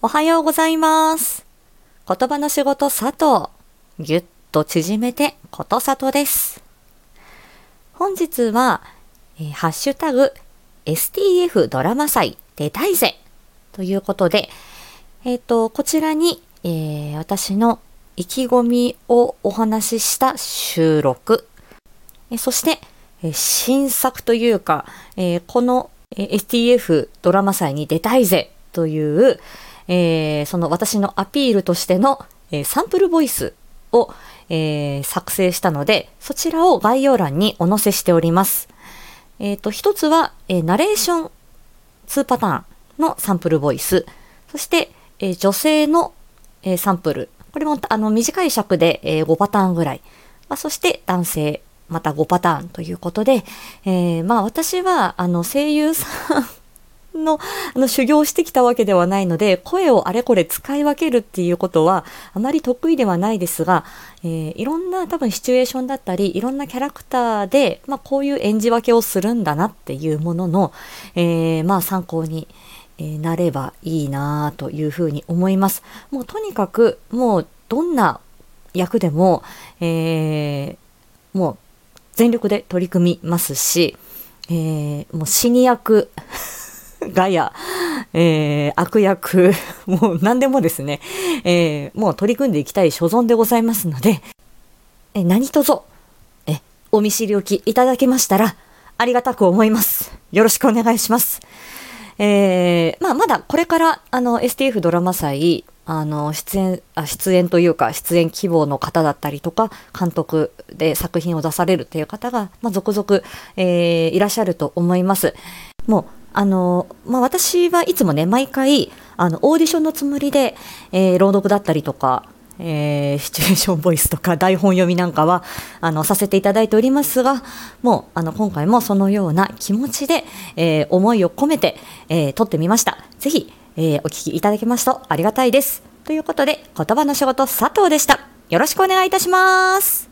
おはようございます。言葉の仕事佐藤。ぎゅっと縮めてことさとです。本日は、えーハッシュタグ STF ドラマ祭出たいぜということで、えっ、と、こちらに、えー私の意気込みをお話しした収録、えそして、え新作というか、えーこの、え STF ドラマ祭に出たいぜという、えーその私のアピールとしての、えーサンプルボイスを、えー作成したので、そちらを概要欄にお載せしております。えっ、と、一つは、えーナレーション2パターンのサンプルボイス、そして、えー女性の、えーサンプル。これもあの短い尺で、えー5パターンぐらい。まあ、そして男性、また5パターンということで、えーまあ私はあの声優さんのあの修行してきたわけではないので、声をあれこれ使い分けるっていうことはあまり得意ではないですが、えーいろんな多分シチュエーションだったり、いろんなキャラクターで、まあこういう演じ分けをするんだなっていうものの、えーまあ参考に、えなればいいなというふうに思います。もうとにかく、もうどんな役でも、えーもう全力で取り組みますし、えーもう死に役、ガヤ、えー悪役、もう何でもですね、えーもう取り組んでいきたい所存でございますので、え何卒、え、お見知りおきいただけましたら、ありがたく思います。よろしくお願いします。えーまあ、まだこれから、あの、STF ドラマ祭、あの、出演、あ、出演というか、出演希望の方だったりとか、監督で作品を出されるっていう方が、まあ、続々、えーいらっしゃると思います。もう、あの、まあ、私はいつもね、毎回、あの、オーディションのつもりで、えー朗読だったりとか、えーシチュエーションボイスとか台本読みなんかは、あの、させていただいておりますが、もう、あの、今回もそのような気持ちで、えー思いを込めて、えー撮ってみました。ぜひ、えーお聞きいただけますとありがたいです。ということで、言葉の仕事佐藤でした。よろしくお願いいたします。